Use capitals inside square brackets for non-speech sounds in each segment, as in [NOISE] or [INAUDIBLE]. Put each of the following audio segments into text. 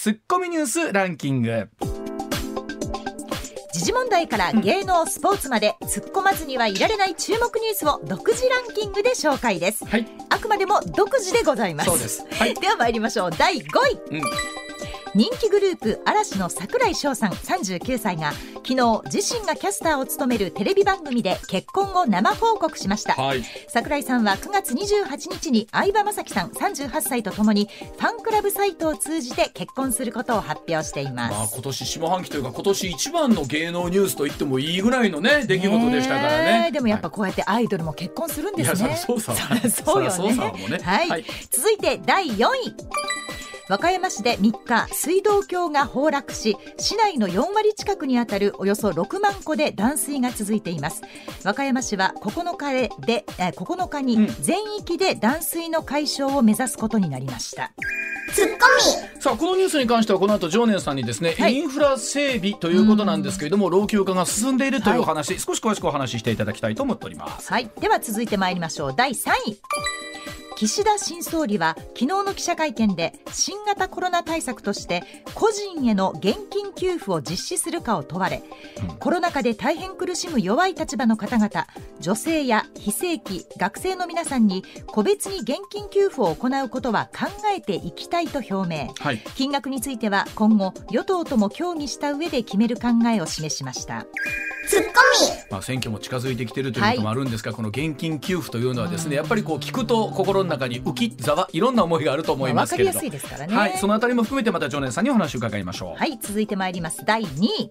ツッコミニュースランキング。時事問題から芸能スポーツまで突っ込まずにはいられない注目ニュースを独自ランキングで紹介です、はい。あくまでも独自でございます。そうです。はい。では参りましょう。第5位。うん人気グループ嵐の櫻井翔さん39歳が昨日自身がキャスターを務めるテレビ番組で結婚を生報告しました。はい。櫻井さんは9月28日に相葉雅紀さん38歳とともにファンクラブサイトを通じて結婚することを発表しています、まあ今年下半期というか今年一番の芸能ニュースと言ってもいいぐらいのね出来事でしたからね。えでもやっぱこうやってアイドルも結婚するんですね。いやそりゃそうさ。[LAUGHS] そうよそりゃそうねね。はい、はい。続いて第4位。和歌山市で3日、水道橋が崩落し、市内の4割近くにあたるおよそ6万戸で断水が続いています。和歌山市は9日で、えー9日に全域で断水の解消を目指すことになりました。さあこのニュースに関してはこの後常念さんにですね、はい。インフラ整備ということなんですけれども老朽化が進んでいるというお話、少し詳しくお話ししていただきたいと思っております。はい、では続いて参りましょう。第3位岸田新総理は昨日の記者会見で新型コロナ対策として個人への現金給付を実施するかを問われ、コロナ禍で大変苦しむ弱い立場の方々女性や非正規学生の皆さんに個別に現金給付を行うことは考えていきたいと表明。はい。金額については今後与党とも協議した上で決める考えを示しました。まあ、選挙も近づいてきているということもあるんですが、この現金給付というのはですねやっぱりこう聞くと心の中に浮きざわいろんな思いがあると思いますけれど。わかりやすいですからね。はい、そのあたりも含めてまた常念さんにお話を伺いましょう、はい続いてまいります。第2位。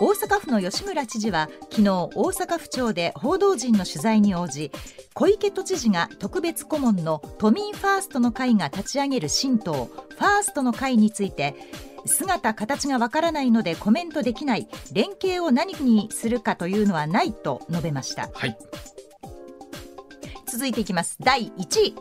大阪府の吉村知事は昨日大阪府庁で報道陣の取材に応じ小池都知事が特別顧問の都民ファーストの会が立ち上げる新党ファーストの会について姿形がわからないのでコメントできない。連携を何にするかというのはないと述べました。はい続いていきます。第1位。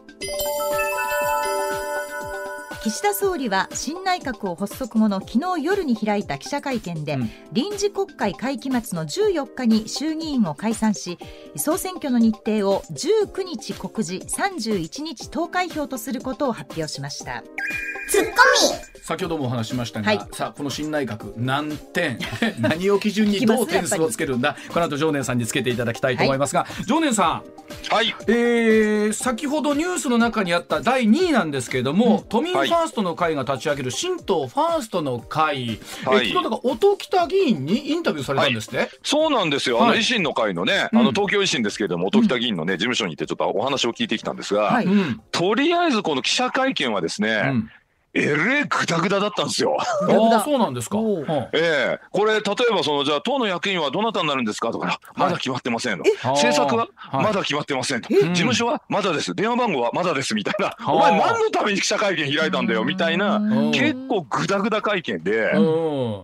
岸田総理は新内閣を発足後の昨日夜に開いた記者会見で、うん。臨時国会会期末の14日に衆議院を解散し総選挙の日程を19日告示31日投開票とすることを発表しました。先ほどもお話ししましたが、はい。さあこの新内閣何点？[LAUGHS] 何を基準にどう点数をつけるんだ？この後常念さんにつけていただきたいと思いますが、常念さん。はい。えー先ほどニュースの中にあった第2位なんですけれども、都民ファーストの会が立ち上げる新党ファーストの会、はい。えー昨日だから音喜多議員にインタビューされたんですね。そうなんですよ。あのはい。維新の会のね、うん。あの東京維新ですけれども、音喜多議員のね、事務所に行ってちょっとお話を聞いてきたんですが、はい。うんとりあえずこの記者会見はですね、うんえれぐだぐだだったんですよ。グダグダああそうなんですか。ええこれ例えばそのじゃあ党の役員はどなたになるんですか？とか、まだ決まってませんの。政策ははいまだ決まってませんと。え？事務所はまだです。電話番号はまだですみたいな。はあお前何のために記者会見開いたんだよみたいなうん結構ぐだぐだ会見で。う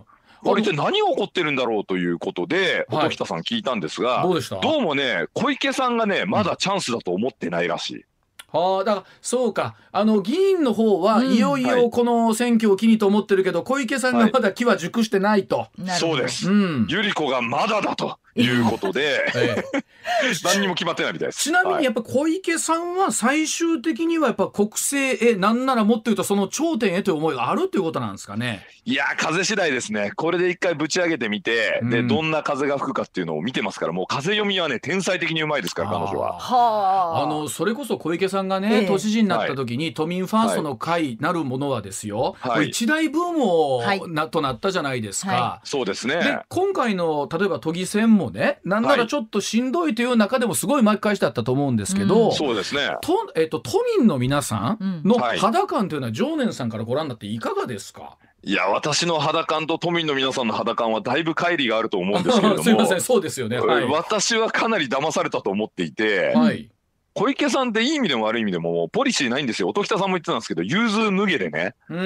んこれ一体何が起こってるんだろうということで、はい音喜多さん聞いたんですが、どうでした？どうもね、小池さんがね、まだチャンスだと思ってないらしい。ああだからそうか。あの議員の方は、うん。いよいよこの選挙を機にと思ってるけど小池さんがまだ機は熟してないと。なるほどそうです。うん。ゆり子がまだだということで、[LAUGHS] ええ [LAUGHS] 何にも決まってないみたいです。ちなみはいにやっぱ小池さんは最終的にはやっぱ国政へなんならもっと言うとその頂点へという思いがあるということなんですかね。いやー、風次第ですね。これで一回ぶち上げてみて、で、うんどんな風が吹くかっていうのを見てますから、もう風読みはね、天才的にうまいですから、彼女は。はあのそれこそ小池さんがね、ええ都知事になった時に、都民ファーストの会なるものはですよ、はい一大ブームをはいな、となったじゃないですか。はそうですでね。今回の例えば都議選もねなんならちょっとしんどいという中でもすごい巻き返しだったと思うんですけど、うん。そうですね。とえっと、都民の皆さんの肌感というのは常念さんからご覧になっていかがですか、いや、私の肌感と都民の皆さんの肌感はだいぶ乖離があると思うんですけれども。[LAUGHS] すいませんそうですよね。はい、私はかなり騙されたと思っていて、はい、小池さんっていい意味でも悪い意味でもポリシーないんですよ。音喜多さんも言ってたんですけど、融通無下でね、うん。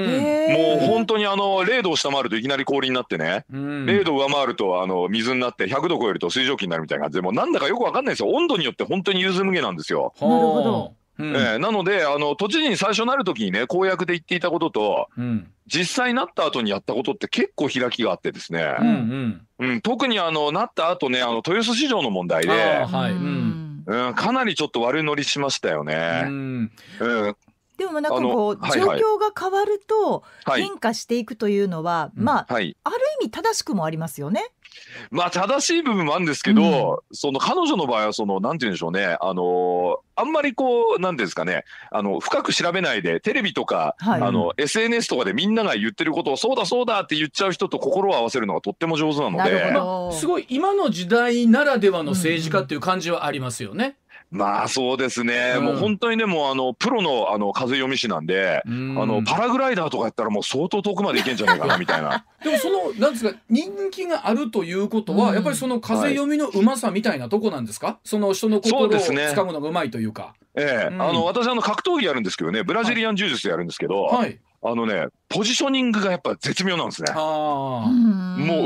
もう本当にあの0度を下回るといきなり氷になってね、うん。0度上回るとあの水になって100度超えると水蒸気になるみたいな感じで、もうなんだかよくわかんないですよ。温度によって本当に融通無下なんですよ。はあなるほど。うん。えーなので、あの都知事に最初なるときにね、公約で言っていたことと、うん。実際なった後にやったことって結構開きがあってですね、うんうん。うん、特にあのなった後ね、あの豊洲市場の問題で、はい、ううんんうん、かなりちょっと悪乗りしましたようね。んうんでもなんかこう、はいはい状況が変わるとはい。変化していくというのは、まあ、はい。ある意味正しくもありますよね。まあ正しい部分もあるんですけど、その彼女の場合はそのなんて言うんでしょうね、あのあんまりこうなんていうんですかね、あの深く調べないでテレビとか、はい。あの SNS とかでみんなが言ってることをそうだそうだって言っちゃう人と心を合わせるのがとっても上手なのなるで、ほど。すごい今の時代ならではの政治家っていう感じはありますよね。まあそうですね、うんもう本当にでもあのプロのあの風読み師なんで。うんあのパラグライダーとかやったらもう相当遠くまで行けんじゃないかなみたいな。[LAUGHS] でもそのなんですか人気があるということは、うんやっぱりその風読みのうまさみたいなとこなんですか、その人の心をそうですね掴むのがうまいというか。ええうんあの私あの格闘技やるんですけどね、ブラジリアン柔術やるんですけど、はい。あのねポジショニングがやっぱ絶妙なんですね。も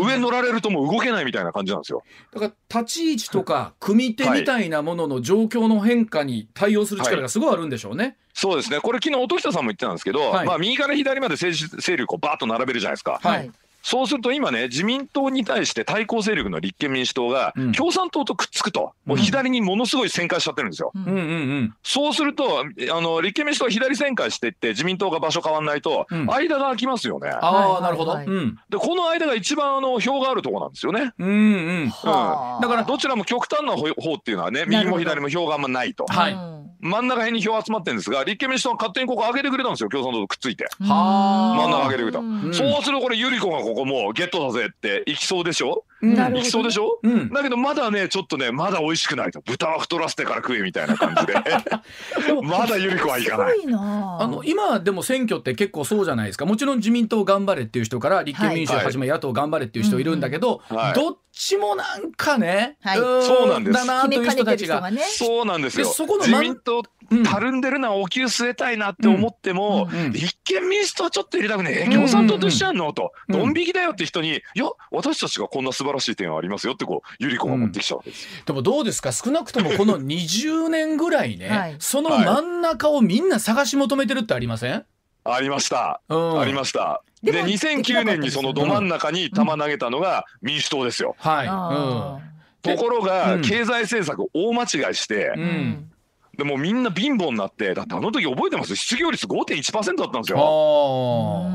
う上の乗られるともう動けないみたいな感じなんですよ。だから立ち位置とか組み手みたいなものの状況の変化に対応する力がすごいあるんでしょうね。そうですね。これ昨日音喜多さんも言ってたんですけど、はいまあ右から左まで勢勢力をバーッと並べるじゃないですか。はいはい。そうすると今ね、自民党に対して対抗勢力の立憲民主党がうん共産党とくっつくと、もう左にものすごい旋回しちゃってるんですよ。うんうんうんうん。そうすると、あの、立憲民主党が左旋回していって、自民党が場所変わんないと、うん間が空きますよね。ああ、はいなるほど。はいうん。で、この間が一番あの、票があるところなんですよね。うんうん。はあだからどちらも極端な方方っていうのはね、右も左も票があんまないと。はいうん真ん中辺に票集まってるんですが、立憲民主党は勝手にここ上げてくれたんですよ、共産党とくっついて。はあ。真ん中上げてくれた。うん。そうするとこれ、ゆり子がここもうゲットだぜって行きそうでしょ？うん。なるほど。行きそうでしょ？うん。だけどまだね、ちょっとね、まだ美味しくないと。豚は太らせてから食えみたいな感じで。[LAUGHS] まだゆり子はいかない。あの今でも選挙って結構そうじゃないですか。もちろん自民党頑張れっていう人から立憲民主をはじめ野党頑張れっていう人いるんだけど、はい。どっちもなんかね、はい。ーそうなんです。だなという人たちが。ね。そうなんですよ。でそこの自民党うんたるんでるな、お給据えたいなって思っても、うん。うん。立憲民主党はちょっと入れたくねえ、うん。共産党と一緒やんのと、うん。ドン引きだよって人に、いや、私たちがこんな素晴らしい点はありますよって、こう、ゆり子が持ってきちゃうわけですよ。でもどうですか？少なくともこの20年ぐらいね、[LAUGHS] はい。その真ん中をみんな探し求めてるってありません、ありました。うん、ありました。で、でも2009年にそのど真ん中に球投げたのが民主党ですよ。はい、あところが、うん。経済政策大間違いしてー、うん。うんでもうみんな貧乏になって、だってあの時覚えてます？失業率5.1%だったんですあよ。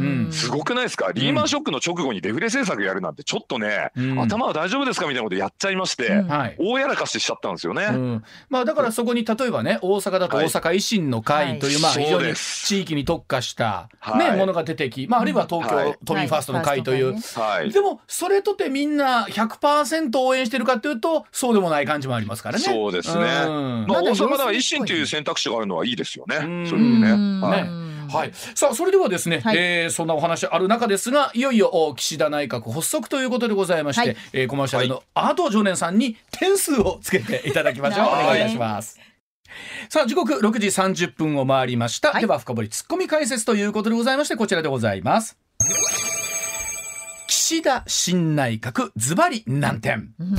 ーうん。すごくないですか、リーマンショックの直後にデフレ政策やるなんて、ちょっとね、うん。頭は大丈夫ですかみたいなことやっちゃいまして、大やらかししちゃったんですよね。うん、まあだからそこに例えばね大阪だと大阪維新の会という、はい。まあ非常に地域に特化した、ねはい。ものが出てき、まあ、あるいは東京、はい。都民ファーストの会という。でもそれとてみんな100%応援してるかというとそうでもない感じもありますからね。そうですね。ん。まあ、大阪では維新という選択肢があるのはいいですよね。うん。そういうね。はい。ねはい、さあそれではですね、はい。えーそんなお話ある中ですがいよいよお岸田内閣発足ということでございまして、はい。えーコマーシャルの後常念さんに点数をつけていただきましょう。お [LAUGHS] はい。願いいたします。さあ時刻6時30分を回りました、はい。では深掘りツッコミ解説ということでございましてこちらでございます。岸田新内閣ズバリ難点。うん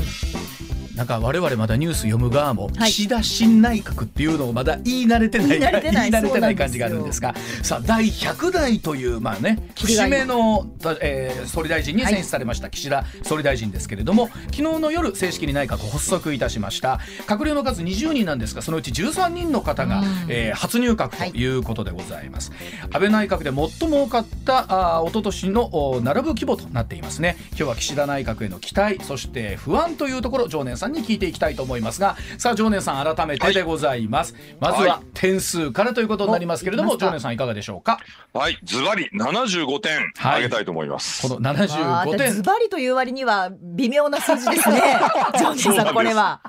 なんか我々まだニュース読む側も、はい。岸田新内閣っていうのをまだ言い慣れてない言い慣れてない。感じがあるんですがさあ第100代というまあね節目の、えー総理大臣に選出されました岸田総理大臣ですけれども昨日の夜正式に内閣発足いたしました。閣僚の数20人なんですがそのうち13人の方が、うん。えー初入閣ということでございます、安倍内閣で最も多かったあー一昨年のお並ぶ規模となっていますね。今日は岸田内閣への期待そして不安というところ常念さんに聞いていきたいと思いますがさあ常念さん改めてでございます、まずはは点数からということになりますけれども、常念さんいかがでしょうか？はい。ズバリ75点はいあげたいと思います。このわあ75点ズバリという割には微妙な数字ですね。ジョンジそうなんですさんこれは。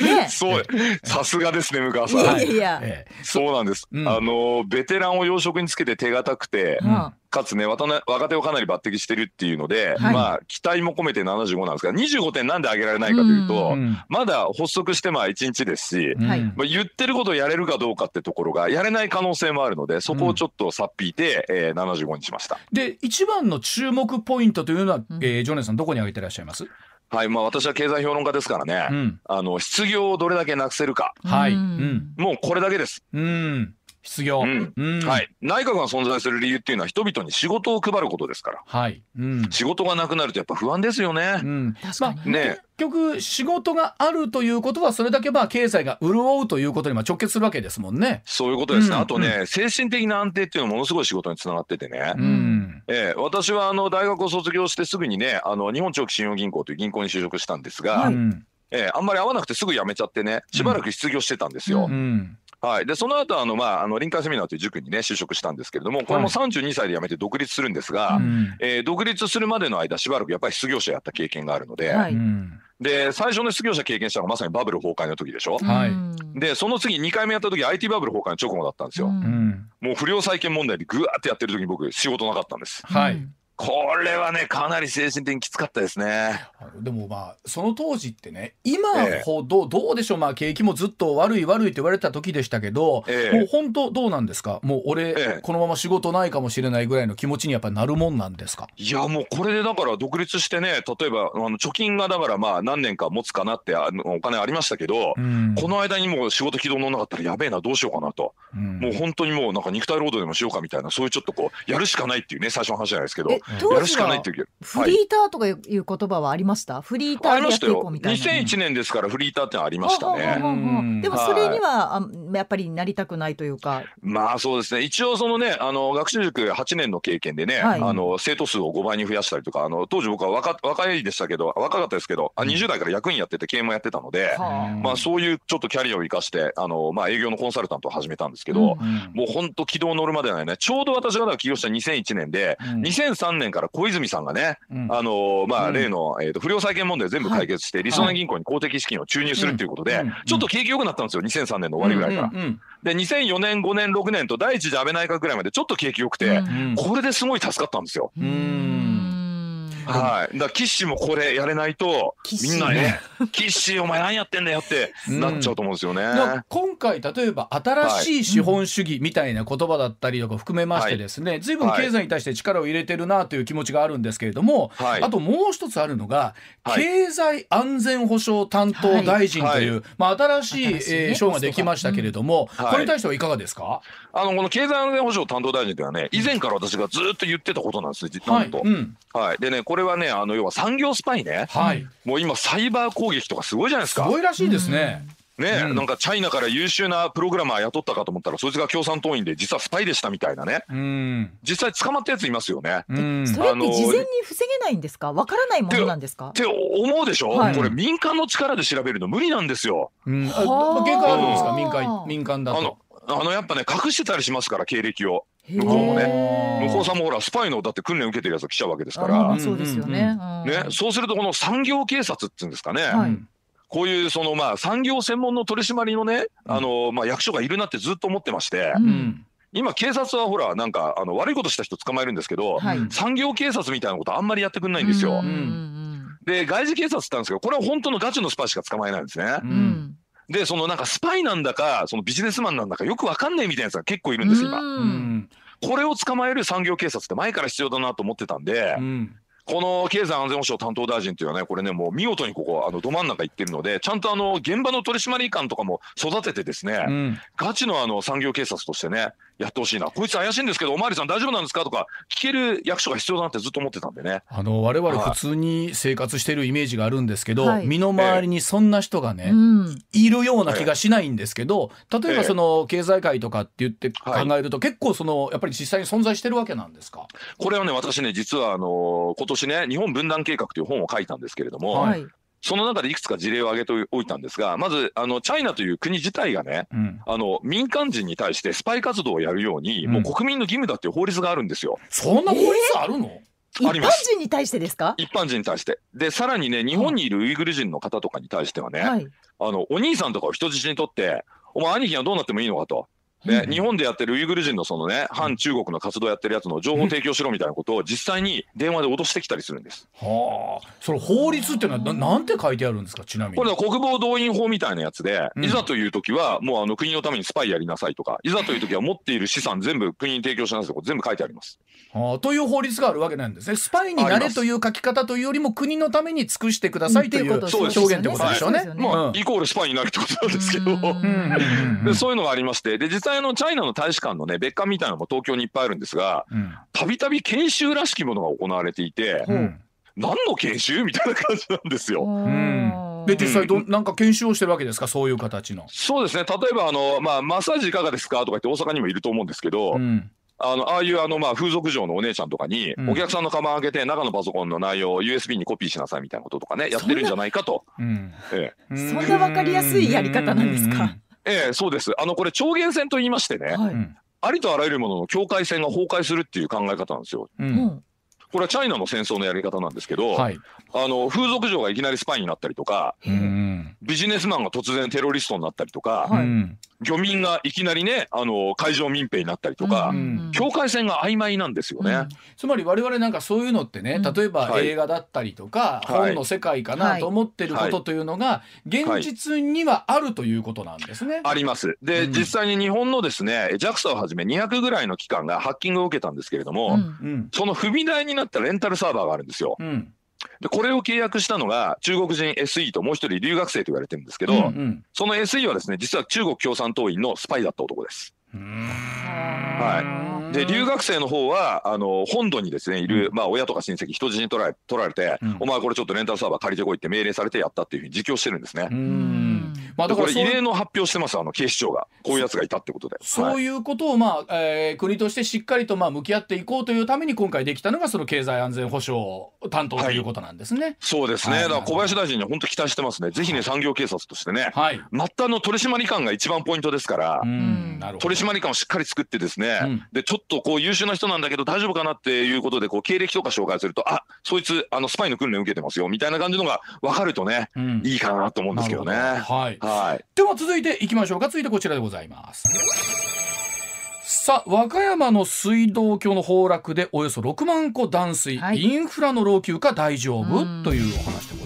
ね。そう、さすがですね、向川さん。いやいやそうなんです。うんあの、ベテランを要職につけて手堅くて、うんかつね、若,、手をかなり抜擢してるっていうので、はい。まあ、期待も込めて75なんですが、25点なんで上げられないかというと、えうんまだ発足してまあ1日ですし、うんはい。まあ、言ってることをやれるかどうかってところが、やれない可能性もあるので、そこをちょっとさっぴいて、えー、75にしました。で一番の注目ポイントというのは、うん。えー、常念さんどこに挙げてらっしゃいます、はい、まあ私は経済評論家ですからね、うん。あの、失業をどれだけなくせるか、はい、ううんん。もうこれだけです。うん、失業、うん。うん。はい。内閣が存在する理由っていうのは人々に仕事を配ることですから。はい、うん。仕事がなくなるとやっぱ不安ですよね。う。ん、確かに。まあね結局仕事があるということはそれだけまあ経済が潤うということにまあ直結するわけですもんね。そういうことですね。うん。あとね、精神的な安定っていうのはものすごい仕事につながっててね。うん、ええ。私はあの大学を卒業してすぐにね、あの日本長期信用銀行という銀行に就職したんですが、うんええあんまり合わなくてすぐ辞めちゃってね、しばらく失業してたんですよ。ううんはい。で、その後あの、まあ、あの、臨海セミナーという塾にね、就職したんですけれども、これも32歳で辞めて独立するんですが、うん。えー独立するまでの間、しばらくやっぱり失業者やった経験があるので、はい。うん。で、最初の失業者経験したのがまさにバブル崩壊の時でしょ？はい。うん。で、その次2回目やった時 IT バブル崩壊の直後だったんですよ。うん。うんもう不良債権問題でぐわーってやってる時に僕仕事なかったんです。はい、これはね、かなり精神的にきつかったですね。でもまあその当時ってね今ええ。ほどどうでしょう。まあ景気もずっと悪い悪いって言われてた時でしたけど、ええ。もう本当どうなんですか？もう俺、ええ。このまま仕事ないかもしれないぐらいの気持ちにやっぱりなるもんなんですか？いやもうこれでだから独立してね例えばあの貯金がだからまあ何年か持つかなってあのお金ありましたけど、うん。この間にもう仕事軌道乗んなかったらやべえなどうしようかなと、うん。もう本当にもうなんか肉体労働でもしようかみたいなそういうちょっとこうやるしかないっていうね最初の話じゃないですけど。えや当時るしかないっはていうフリーターとかいう言葉はありました？フリーターでやっていこありましたよ。うみたいな。2001年ですからフリーターってありましたあははね。でもそれには、あやっぱりなりたくないというか。まあそうですね。一応そのねあの学習塾8年の経験でね、はい。あの生徒数を5倍に増やしたりとかあの当時僕は若若いでしたけど若かったですけどあ20代から役員やってて経営もやってたので、はまあそういうちょっとキャリアを生かしてあの、まあ、営業のコンサルタントを始めたんですけど、うんうん。もう本当軌道乗るまではね。ちょうど私が起業した2001年で、うん。2003年から小泉さんがね、うん。あのまあ、うん。例の、えー、と不良債権問題を全部解決して、りそな銀行に公的資金を注入するっていうことで、うん。ちょっと景気良くなったんですよ2003年の終わりぐらいから。で2004年5年6年と第一次安倍内閣ぐらいまでちょっと景気良くて、これですごい助かったんですよ。ううんんはい、だから岸もこれやれないと岸みんなね「岸お前何やってんだよ」ってなっちゃうと思うんですよね。だから今回例えば新しい資本主義みたいな言葉だったりとか含めましてですね、随分経済に対して力を入れてるなという気持ちがあるんですけれども、はい。あともう一つあるのが、はい。経済安全保障担当大臣という、はい。まあ、新しいねえー賞が。できましたけれども、うん。はい。これに対してはいかがですか、あのこの経済安全保障担当大臣というのはね以前から私がずっと言ってたことなんですね実ははいと。うん。はい、でねこれはねあの要は産業スパイね、はい、もう今サイバー攻撃とかすごいじゃないですすか。ごいらしいですね。ね、うん。なんかチャイナから優秀なプログラマー雇ったかと思ったらそいつが共産党員で実はスパイでしたみたいなね。うん。実際捕まったやついますよね。うん。それって事前に防げないんですか？わからないものなんですか？って思うでしょ、はい。これ民間の力で調べるの無理なんですよ。うん、あはあ限界あるんですか？民あ間ー。民間だと。あの。あのやっぱね隠してたりしますから経歴を向向こうもね向こうさんもほらスパイのだって訓練受けてるやつが来ちゃうわけですから。あそうですよね。うん。ね、そうするとこの産業警察っていうんですかね、はい。うんこういうそのまあ産業専門の取り締まりのね、あのまあ役所がいるなってずっと思ってまして、ううん。ん今警察はほらなんかあの悪いことした人捕まえるんですけど、はい。産業警察みたいなことあんまりやってくんないんですよ。うんうんで外事警察って言ったんですけどこれは本当のガチのスパイしか捕まえないんですね。うんうんでそのなんかスパイなんだかそのビジネスマンなんだかよくわかんないみたいなやつが結構いるんです今。これを捕まえる産業警察って前から必要だなと思ってたんで、うん。この経済安全保障担当大臣っていうのはね、これね、もう見事にここ、あのど真ん中行ってるので、ちゃんとあの現場の取締り官とかも育ててですね、うん。ガチのあの産業警察としてね、やってほしいな、こいつ怪しいんですけど、おまわりさん大丈夫なんですか？とか、聞ける役所が必要だなってずっと思ってたんでね。あの我々普通に生活しているイメージがあるんですけど、はい。身の回りにそんな人がね、うん。いるような気がしないんですけど例え。ばええその経済界とかって言って考はい。えると結構そのやっぱり実際に存在してるわけなんですか？これはね、私ね、実はあの今年ね、日本分断計画という本を書いたんですけれども、はいその中でいくつか事例を挙げておいたんですが、まず、あのチャイナという国自体がね、うん、あの民間人に対してスパイ活動をやるように、うん。もう国民の義務だっていう法律があるんですよ。そんな法律あるの、一般あります。人に対してですか？一般人に対して。で、さらにね、日本にいるウイグル人の方とかに対してはね、はい。あの、お兄さんとかを人質にとって、お前兄貴はどうなってもいいのかと。ね、日本でやってるウイグル人のそのね、反中国の活動やってるやつの情報提供しろみたいなことを実際に電話で脅してきたりするんです。はあ。その法律っていうのはななんて書いてあるんですか？ちなみに。これは国防動員法みたいなやつで、うん。いざという時はもうあの国のためにスパイやりなさいとか、いざという時は持っている資産全部国に提供しなさいとか全部書いてあります。はあ。という法律があるわけなんですね。スパイになれという書き方というよりも国のために尽くしてくださいというっていう表現ってことでしょうね。まあ、うん。イコールスパイになるってことなんですけど。うでそういうのがありまして。で実際際あのチャイナの大使館のね別館みたいなのも東京にいっぱいあるんですがうん。たびたび研修らしきものが行われていてうん。何の研修みたいな感じなんですよ。ん。で実際どなんか研修をしてるわけですか？そういう形の。そうですね。例えばあの、まあ、マッサージいかがですか？とか言って大阪にもいると思うんですけど、うん。あのああいうあの、まあ、風俗嬢のお姉ちゃんとかに、うん。お客さんのカバン開けて中のパソコンの内容を USB にコピーしなさいみたいなこととかねやってるんじゃないかと。うん。ええ。そんなわかりやすいやり方なんですか？ええそうです。あのこれ超限戦と言いましてね、はい。うん。ありとあらゆるものの境界線が崩壊するっていう考え方なんですよ。ううんんこれはチャイナの戦争のやり方なんですけど、はい。あの風俗嬢がいきなりスパイになったりとかうん。ビジネスマンが突然テロリストになったりとか、はい。うん。漁民がいきなりねあの海上民兵になったりとか、ん。境界線が曖昧なんですよね。つまり我々なんかそういうのってね、うん。例えばはい。映画だったりとか、はい。本の世界かなと思ってることというのが、現実にはあるということなんですね。あります。で、うん。実際に日本のですね JAXA をはじめ200ぐらいの機関がハッキングを受けたんですけれども、うん。うん。その踏み台になったレンタルサーバーがあるんですよ。うん。でこれを契約したのが中国人 SE ともう一人留学生と言われてるんですけど、うんうん。その SE はですね実は中国共産党員のスパイだった男です。はい。で留学生の方はあの本土にですねいる、まあ、親とか親戚人質に取られ取られて、うん。お前これちょっとレンタルサーバー借りてこいって命令されてやったっていうふうに自供してるんですね。うんまあだから異例の発表してますあの警視庁がこういうやつがいたってことで。そうはいいうことを、まあえー国としてしっかりとまあ向き合っていこうというために今回できたのがその経済安全保障担当ということなんですね。そうですね、はいだから小林大臣には本当期待してますね、ぜひね、産業警察としてね、はい。末端の取締り官が一番ポイントですから、うん。取締り官をしっかり作ってですね、うんでちょっとこう優秀な人なんだけど大丈夫かなっていうことでこう経歴とか紹介するとあそいつあのスパイの訓練受けてますよみたいな感じのが分かるとねうんいいかなと思うんですけどね。どはい。はい、では続いていきましょうか。続いてこちらでございます。さあ和歌山の水道橋の崩落でおよそ6万戸断水、はい。インフラの老朽化大丈夫？うん。というお話でご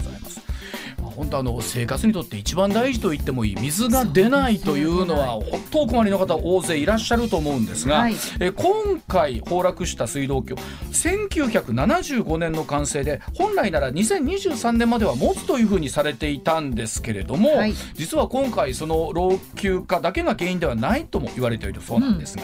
ざいます。まあ本当あの生活にとって一番大事と言ってもいい水が出ないというのは本当お困りの方大勢いらっしゃると思うんですが、はい。え今回崩落した水道橋1975年の完成で本来なら2023年までは持つというふうにされていたんですけれども、はい。実は今回その老朽化だけが原因ではないとも言われているそうなんですが、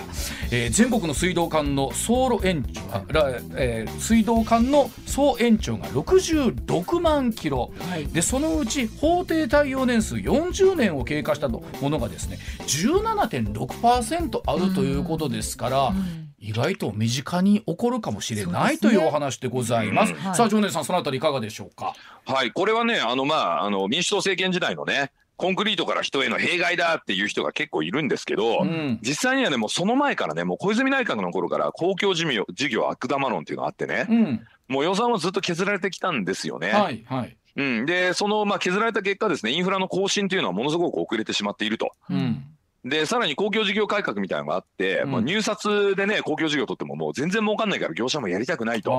えー全国の水道管の総路延長あら、えー水道管の総延長が66万キロ。はい。でそのうち法定耐用年数40年を経過したものがですね17.6%あるということですから、うん意外と身近に起こるかもしれないというお話でございます。うんはいさあ常念さんそのあたりいかがでしょうか？はい、これはねあの、まあ、あの民主党政権時代のねコンクリートから人への弊害だっていう人が結構いるんですけど、うん実際にはねもうその前からねもう小泉内閣の頃から公共事業事業悪玉論っていうのがあってね、うん、もう予算はずっと削られてきたんですよね。はいはい。うん、でその、まあ、削られた結果ですねインフラの更新というのはものすごく遅れてしまっていると。うんでさらに公共事業改革みたいなのがあって、うんまあ、入札でね公共事業取ってももう全然儲かんないから業者もやりたくないと。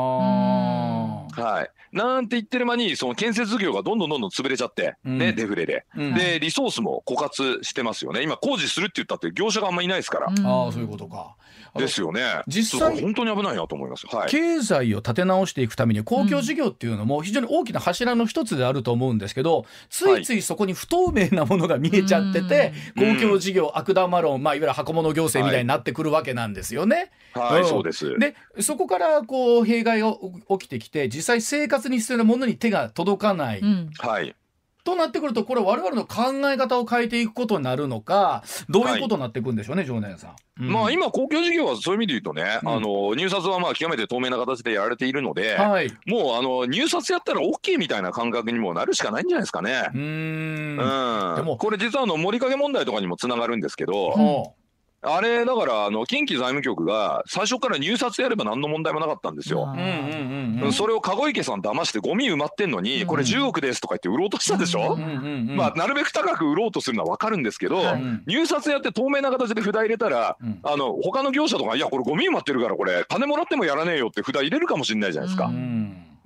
はい、なんて言ってる間にその建設業がどんどんどんどん潰れちゃって、うん。ね、デフレで、うん。でリソースも枯渇してますよね。今工事するって言ったって業者があんまいないですから、あーそういうことか。ですよね。実際本当に危ないなと思います。はい。経済を立て直していくために公共事業っていうのも非常に大きな柱の一つであると思うんですけどついついそこに不透明なものが見えちゃってて、うん。公共事業悪玉論、まあ、いわゆる箱物行政みたいになってくるわけなんですよね。はい、うん。そうです。でそこからこう弊害が起きてきて実際生活に必要なものに手が届かない、うん。はい。となってくるとこれ我々の考え方を変えていくことになるのかどういうことになっていくんでしょうね、常念さん。うん。まあ今公共事業はそういう意味で言うとね、うん。あの入札はまあ極めて透明な形でやられているので、はい、もうあの入札やったら OK みたいな感覚にもなるしかないんじゃないですかね。うーん。うん、でもこれ実はあの盛りかけ問題とかにもつながるんですけど、ほあれだからあの近畿財務局が最初から入札やれば何の問題もなかったんですよ。それを籠池さん騙してゴミ埋まってんのに、これ10億ですとか言って売ろうとしたでしょ、まあ、なるべく高く売ろうとするのは分かるんですけど、入札やって透明な形で札入れたら、うん。あの他の業者とか、いや、これゴミ埋まってるから、これ、金もらってもやらねえよって札入れるかもしれないじゃないですか。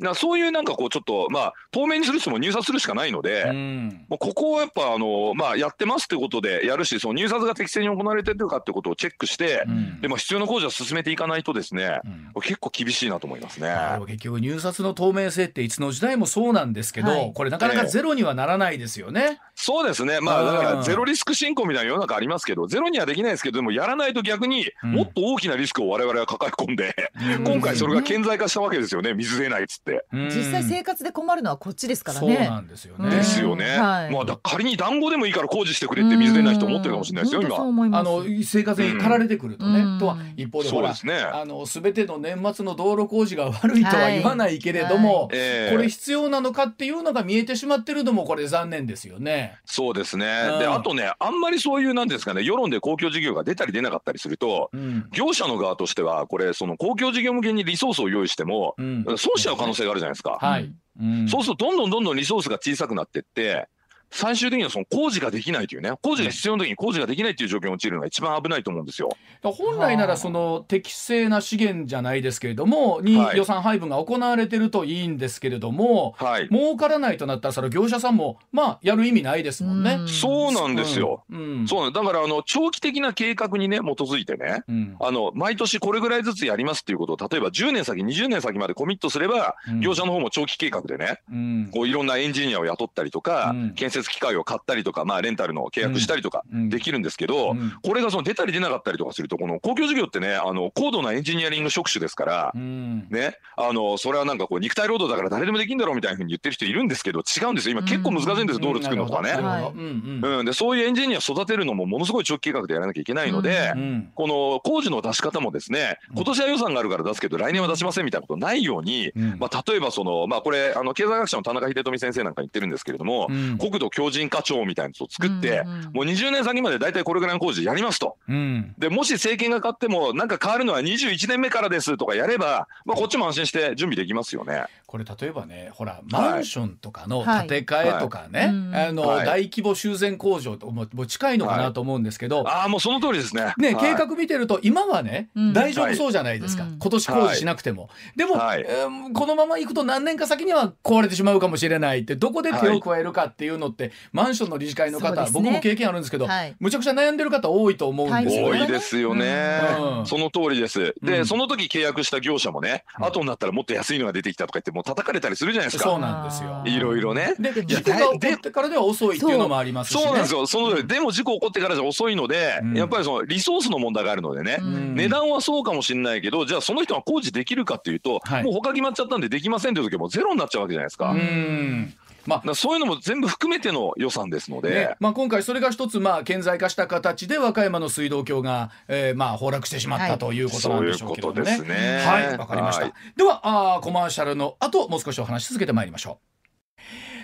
なそういうなんかこうちょっとまあ透明にする人も入札するしかないので、うん。もうここをやっぱあの、まあ、やってますってことでやるしその入札が適正に行われてるかってことをチェックして、うん。でも必要な工事は進めていかないとですね、うん。結構厳しいなと思いますね。結局入札の透明性っていつの時代もそうなんですけど、はい。これなかなかゼロにはならないですよね。そうですね、まあ、うん。だからゼロリスク進行みたいな世の中ありますけど、ゼロにはできないですけど、でもやらないと逆にうん。もっと大きなリスクを我々は抱え込んで、うん。今回それが顕在化したわけですよね、水出ないっつって。うん実際生活で困るのはこっちですからそうね。なんですようんね。ですよね。はいまあ、だ仮に団子でもいいから工事してくれって水出ない人思ってるかもしれないですよ、今。あの生活に駆られてくるとね、うんとは一方でほらそうですね。あの全ての年末の道路工事が悪いとは言わないけれども、ええこれ必要なのかっていうのが見えてしまってるのもこれ残念ですよね。そうですね。うんで、あとね、あんまりそういう、なんですかね、世論で公共事業が出たり出なかったりすると、うん業者の側としては、これ、その公共事業向けにリソースを用意しても、うん損しちゃう可能性があるじゃないですか。はい、うんそうすると、どんどんどんどんリソースが小さくなってって、最終的にはその工事ができないというね、工事が必要な時に工事ができないという状況に陥るのが一番危ないと思うんですよ。本来ならその適正な資源じゃないですけれどもにはい予算配分が行われてるといいんですけれども、はい。儲からないとなったらそれ業者さんもまあやる意味ないですもんね。そうなんですよ。うん。そうなんだから、あの、長期的な計画にね、基づいてね、うんあの、毎年これぐらいずつやりますっていうことを、例えば10年先、20年先までコミットすれば、うん業者の方も長期計画でね、うんこういろんなエンジニアを雇ったりとか、うん建設機械を買ったりとか、まあレンタルの契約したりとかうんできるんですけど、うん。これがその出たり出なかったりとかすると、この公共事業ってね、あの、高度なエンジニアリング職種ですからう、ん。ね、あの、それはなんかこう肉体労働だから誰でもできるんだろうみたいなふうに言ってる人いるんですけど、違うんですよ。今結構難しいんです、道路作るのとかね。うん。うん。うん、で、そういうエンジニア育てるのもものすごい長期計画でやらなきゃいけないので、うん。この工事の出し方もですね、今年は予算があるから出すけど、来年は出しませんみたいなことないように、うん。まあ、例えばその、まあ、これ、あの、経済学者の田中秀富先生なんか言ってるんですけれども、うん。国土強靭化庁みたいなのを作って、うんうんもう20年先まで大体これぐらいの工事やりますと。うん。で、もし政権が変わっても、なんか変わるのは21年目からですとかやれば、まあ、こっちも安心して準備できますよね。これ例えばねほらマンションとかのはい建て替えとかね、はい。あの、はい。大規模修繕工場とももう近いのかなと思うんですけど、ああ、もうその通りですね。ね、はい。計画見てると今はね、うん。大丈夫そうじゃないですか、はい。今年工事しなくても、でも、はい。えーこのまま行くと何年か先には壊れてしまうかもしれないってどこで手を加えるかっていうのって、マンションの理事会の方、ね僕も経験あるんですけど、はいむちゃくちゃ悩んでる方多いと思うんですよね。多いですよね、うんその通りです。で、うんその時契約した業者もね、うん後になったらもっと安いのが出てきたとか言って、もう叩かれたりするじゃないですそうか。なんですよ。いろいろね。で事故が起こってからでは遅いっていうのもありますしね。そうなんですよ。その通り。でも事故起こってからじゃ遅いので、うんやっぱりそのリソースの問題があるのでね、うん値段はそうかもしれないけど、じゃあその人が工事できるかっていうと、はいもう他決まっちゃったんでできませんという時はもうゼロになっちゃうわけじゃないですか。うんまあ。らそういうのも全部含めての予算ですので、ね。まあ、今回それが一つまあ顕在化した形で和歌山の水道橋が、えー、まあ崩落してしまったということなんでしょうけどもね。はいわかりました。はい。ではあーコマーシャルの後もう少しお話し続けてまいりましょう。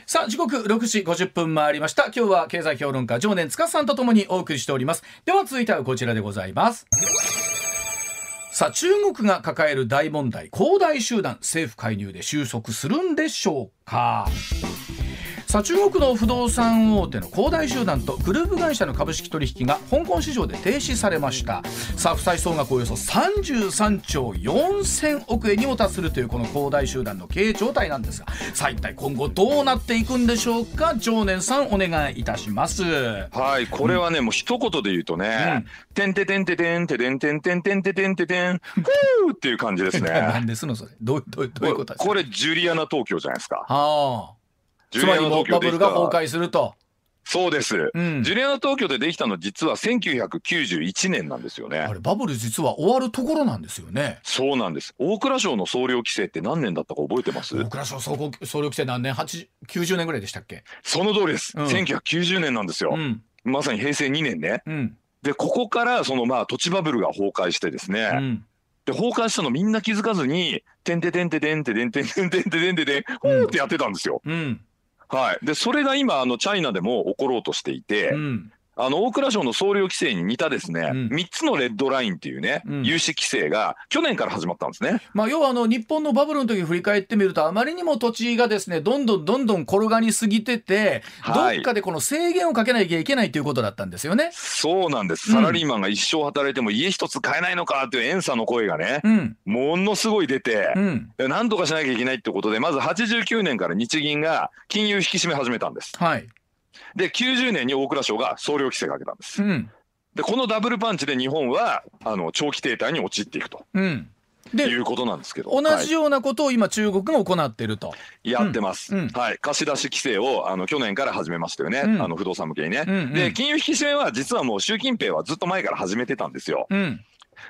さあ時刻6時50分回りました。今日は経済評論家常年司さんとともにお送りしております。では続いてはこちらでございますさあ中国が抱える大問題恒大集団政府介入で収束するんでしょうか？さあ中国の不動産大手の恒大集団とグループ会社の株式取引が香港市場で停止されましたさあ負債総額およそ33兆4000億円にも達するというこの恒大集団の経営状態なんですがさあ一体今後どうなっていくんでしょうか？常念さんお願いいたしますはい、これはね、もう一言で言うとね、てんててんててんててんてんてんてんててんててん、ふーっていう感じですね。何ですのそれどうどうどういうことですかこれ、ジュリアナ東京じゃないですか。はあジュリアナつまりもバブルが崩壊すると、そうです。うんジュリアナ東京でできたの実は1991年なんですよねあ。れバブル実は終わるところなんですよねそうなんです。大蔵省の総量規制って何年だったか覚えてます？大蔵省総合総力規制何年？8 90年ぐらいでしたっけ？その通りです。うん1990年なんですよ。うんまさに平成2年ね。うんで、ここからそのまあ土地バブルが崩壊してですね、うんで、崩壊したのみんな気づかずに、てんててんててんててんてんてんてんててんててん、ほーってやってたんですよ。うんはい。で、それが今、あの、チャイナでも起ころうとしていて、うんあの大蔵省の総量規制に似たですね、うん3つのレッドラインっていうね、うん融資規制が去年から始まったんですね。まあ、要はあの日本のバブルの時振り返ってみるとあまりにも土地がですねどんどんどんどん転がりすぎてて、はいどっかでこの制限をかけなきゃいけないということだったんですよね。そうなんです。うんサラリーマンが一生働いても家一つ買えないのかっていう遠さの声がね、うんものすごい出てなんとかしなきゃいけないってことで、まず89年から日銀が金融引き締め始めたんです。はいで、90年に大蔵省が総量規制かけたんですう。んで、このダブルパンチで日本は、あの、長期停滞に陥っていくとうん、いでうことなんですけど。同はいじようなことを今中国が行っていると。やってます、うんうんはい。貸し出し規制を、あの、去年から始めましたよね。うんあの、不動産向けにね。うんうんで、金融引き締めは実はもう習近平はずっと前から始めてたんですよ。うん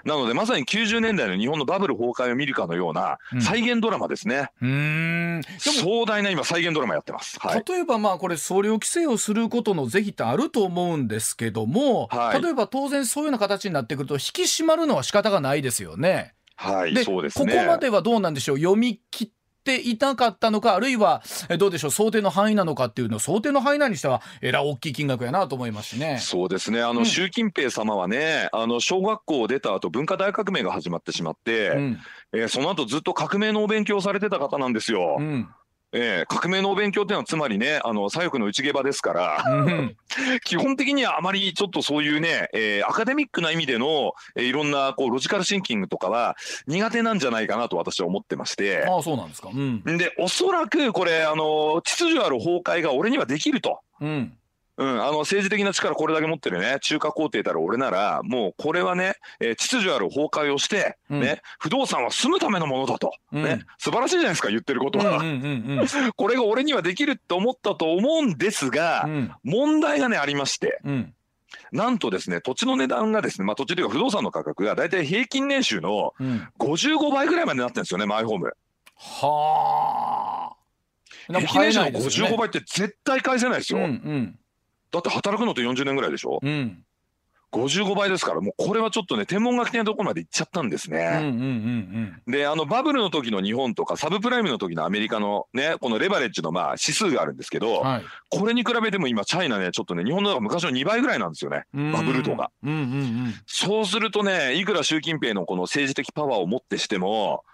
なので、まさに90年代の日本のバブル崩壊を見るかのようなうん再現ドラマですね。うーん壮大な今再現ドラマやってます。はい。例えばまあこれ総量規制をすることの是非ってあると思うんですけども、はい例えば当然そういうような形になってくると引き締まるのは仕方がないですよね。はい、でそうですね。ここまではどうなんでしょう読み切っていなかったのかあるいはえどうでしょう想定の範囲なのかっていうのを想定の範囲内にしてはえらい大きい金額やなと思いますしね。そうですね。あの、うん習近平様はね、あの、小学校を出た後、文化大革命が始まってしまって、うんえーその後ずっと革命のお勉強をされてた方なんですよ。うんえー革命のお勉強っていうのはつまりね、あの、左翼の内下場ですから、うん [LAUGHS] 基本的にはあまりちょっとそういうね、えーアカデミックな意味での、えーいろんなこうロジカルシンキングとかは苦手なんじゃないかなと私は思ってまして。ああそうなんですか。うんで、おそらくこれ、あの、秩序ある崩壊が俺にはできると。うんうん、あの政治的な力これだけ持ってるね、中華皇帝たる俺なら、もうこれはね、えー秩序ある崩壊をして、うん。ね、不動産は住むためのものだと、うん。ね、素晴らしいじゃないですか、言ってることは。[LAUGHS] これが俺にはできるって思ったと思うんですが、うん。問題がね、ありまして、うん。なんとですね、土地の値段がですね、まあ土地というか不動産の価格が大体平均年収のうん。55倍ぐらいまでなってるんですよね、マイホーム。はあ。平均年収のないですよね55倍って絶対返せないですよ。うんうんだって働くのって40年ぐらいでしょ？うん55倍ですから、もうこれはちょっとね、天文学的なところまで行っちゃったんですね。うんうんうんで、あの、バブルの時の日本とか、サブプライムの時のアメリカのね、このレバレッジのまあ指数があるんですけうん。ど、はい。これに比べても今、チャイナね、ちょっとね、日本の昔の2倍ぐらいなんですよね。バブル度が。うんうんうん。そうするとね、いくら習近平のこの政治的パワーをもってしても、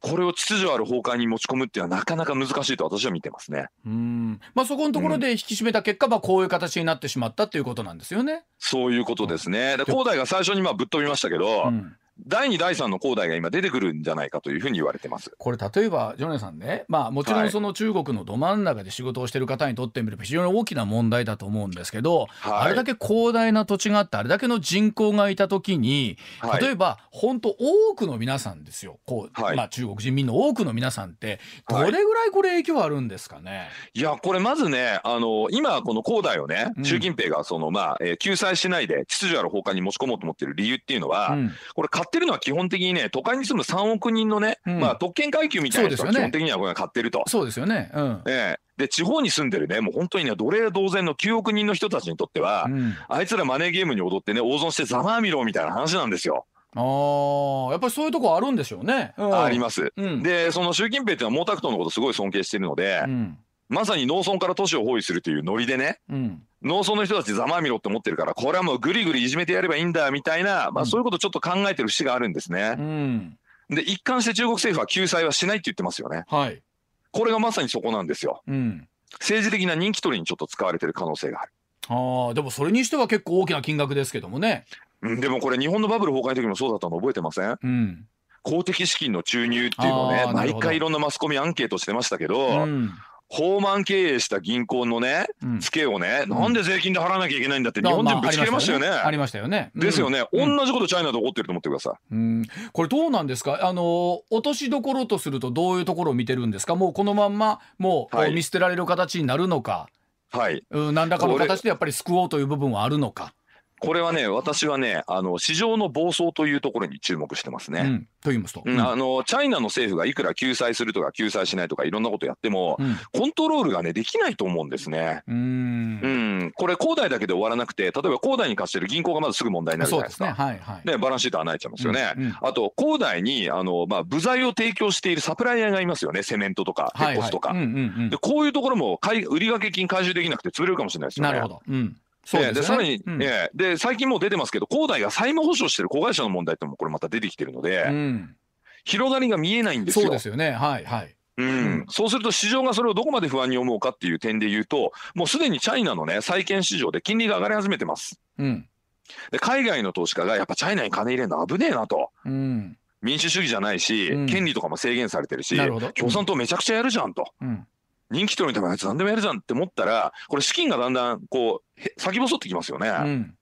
これを秩序ある崩壊に持ち込むっていうのはなかなか難しいと私は見てますね。うん。まあそこのところで引き締めた結果、まあこういう形になってしまったっていうことなんですよね。そういうことですね。で、恒大が最初にまあぶっ飛びましたけど、うん。第2、第3の恒大が今出てくるんじゃないかというふうに言われてます。これ例えばジョネさんね、まあ、もちろはい。んその中国のど真ん中で仕事をしている方にとってみれば非常に大きな問題だと思うんですけど、はい。あれだけ広大な土地があってあれだけの人口がいた時にはい。例えば本当多くの皆さんですよ。こう、はい。まあ、中国人民の多くの皆さんってどはい。れぐらいこれ影響あるんですかね？いや、これまずね、あの、今、この恒大をねう、ん。習近平がその、まあ、えー救済しないで秩序ある崩壊に持ち込もうと思ってる理由っていうのは、うん。これ買ってるのは基本的にね、都会に住む3億人のね、うんまあ、特権階級みたいな人が基そうですよね本的にはこれ買ってると。そうですよね。うんええで、地方に住んでるね、もう本当にね、奴隷同然の9億人の人たちにとっては、うんあいつらマネーゲームに踊ってね、大損してざまあみろみたいな話なんですよ。あーやっぱりそういうとこあるんでしょうね。うんあります。うんで、その習近平っていうのは毛沢東のことすごい尊敬してるので、うんまさに農村から都市を包囲するというノリでね、うん農村の人たちざまあみろって思ってるから、これはもうぐりぐりいじめてやればいいんだみたいな、まうんあそういうことをちょっと考えてる節があるんですねう。んで、一貫して中国政府は救済はしないって言ってますよね。はい。これがまさにそこなんですよ。うん政治的な人気取りにちょっと使われてる可能性がある。ああでもそれにしては結構大きな金額ですけどもね。うん、でもこれ日本のバブル崩壊の時もそうだったの覚えてません？うん。公的資金の注入っていうのをね毎回いろんなマスコミアンケートしてましたけど、うん放満経営した銀行のね、うん。ツケをね、うん。なんで税金で払わなきゃいけないんだって日本人ぶち切れましたよね。ありましたよね。ですよね、うん。同じことチャイナで起こってると思ってください。うん。これどうなんですか？あの落としどころとするとどういうところを見てるんですか？もうこのまんまもう、はい。見捨てられる形になるのか、はい。うん、何らかの形でやっぱり救おうという部分はあるのか。これはね、私はね、あの、市場の暴走というところに注目してますね。うん、と言いますと。うんあの、チャイナの政府がいくら救済するとか救済しないとかいろんなことやっても、うんコントロールがね、できないと思うんですね。うんうん。これ、恒大だけで終わらなくて、例えば恒大に貸してる銀行がまずすぐ問題になるじゃ。ないですか。はいはい。ね、バランスシート穴開いちゃいますよね。うんうんあと、恒大に、あの、まあ、部材を提供しているサプライヤーがいますよね。セメントとか、鉄骨とか。で、こういうところも買い、売掛金回収できなくて潰れるかもしれないですよね。なるほど。うんそうですね。でさらに、うん。ええで最近もう出てますけど恒大が債務保証してる子会社の問題ってのもこれまた出てきてるので、うん、広がりが見えないんですよ。そうですよね。はいはい。うん。うん。そうすると市場がそれをどこまで不安に思うかっていう点で言うともうすでにチャイナのね債券市場で金利が上がり始めてます。うん。で海外の投資家がやっぱチャイナに金入れるの危ねえなと。うん。民主主義じゃないし、うん。権利とかも制限されてるしなる共産党めちゃくちゃやるじゃんと。うん。人気取るためのやつ何でもやるじゃんって思ったらこれ資金がだんだんこうへ先細ってきますよね。うん。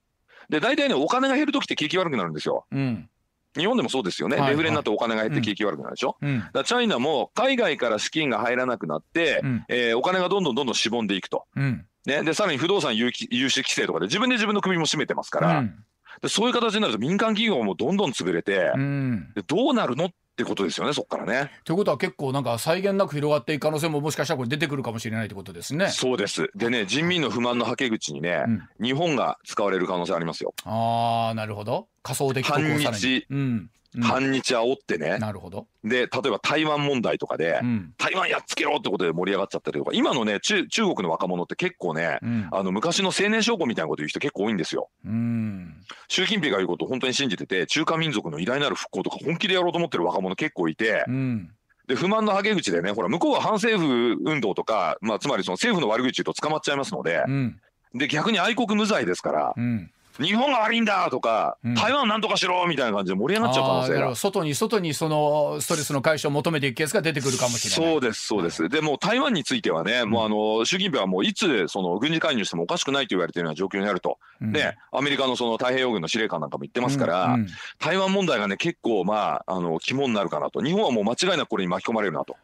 で大体ねお金が減る時って景気悪くなるんですよ。うん。日本でもそうですよね、デフレになってお金が減って景気悪くなるでしょ。うん。だからチャイナも海外から資金が入らなくなって、うん。えーお金がどんどんどんどんしぼんでいくと。うん。ね、でさらに不動産融資規制とかで自分で自分の首も絞めてますから、うん。でそういう形になると民間企業もどんどん潰れて、うん。でどうなるのってことですよねそこからね。ということは結構なんか際限なく広がっていく可能性ももしかしたらこれ出てくるかもしれないってことですね。そうですでね人民の不満のはけ口にね、うん日本が使われる可能性ありますよ。ああなるほど仮想的反日うんうん反日煽ってね。なるほど、で例えば台湾問題とかで、うん。台湾やっつけろってことで盛り上がっちゃったりとか今のね中中国の若者って結構ねうん。あの昔の青年将校みたいなこと言う人結構多いんですよ。うん。習近平が言うことを本当に信じてて中華民族の偉大なる復興とか本気でやろうと思ってる若者結構いてうん。で不満のはけ口でねほら向こうは反政府運動とか、まあ、つまりその政府の悪口言うと捕まっちゃいますのでうん。で逆に愛国無罪ですからうん日本が悪いんだとか、うん。台湾なんとかしろみたいな感じで盛り上がっちゃう可能性が。外に外にそのストレスの解消を求めていくケースが出てくるかもしれない。そうです、そうです。でもう台湾についてはね、もうあの習近平はもういつその軍事介入してもおかしくないと言われているような状況にあると、うん。ね、アメリカのその太平洋軍の司令官なんかも言ってますから、うん。うん台湾問題がね、結構、まあ、あの肝になるかなと、日本はもう間違いなくこれに巻き込まれるなと、で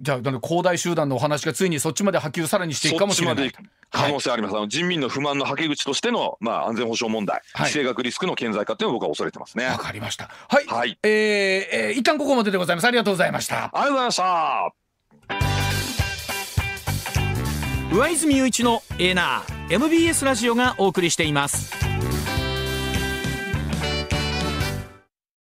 じゃあ恒大集団のお話がついにそっちまで波及さらにしていくかもしれないそっちまで可能性あります、あの人民の不満のはけ口としての、まあ、安全保障問題、はい地政学リスクの顕在化っていうのを僕は恐れてますね。わかりました。はい。はいえーえー一旦ここまででございます。ありがとうございました。ありがとうございました。上泉雄一のエーナー MBS ラジオがお送りしています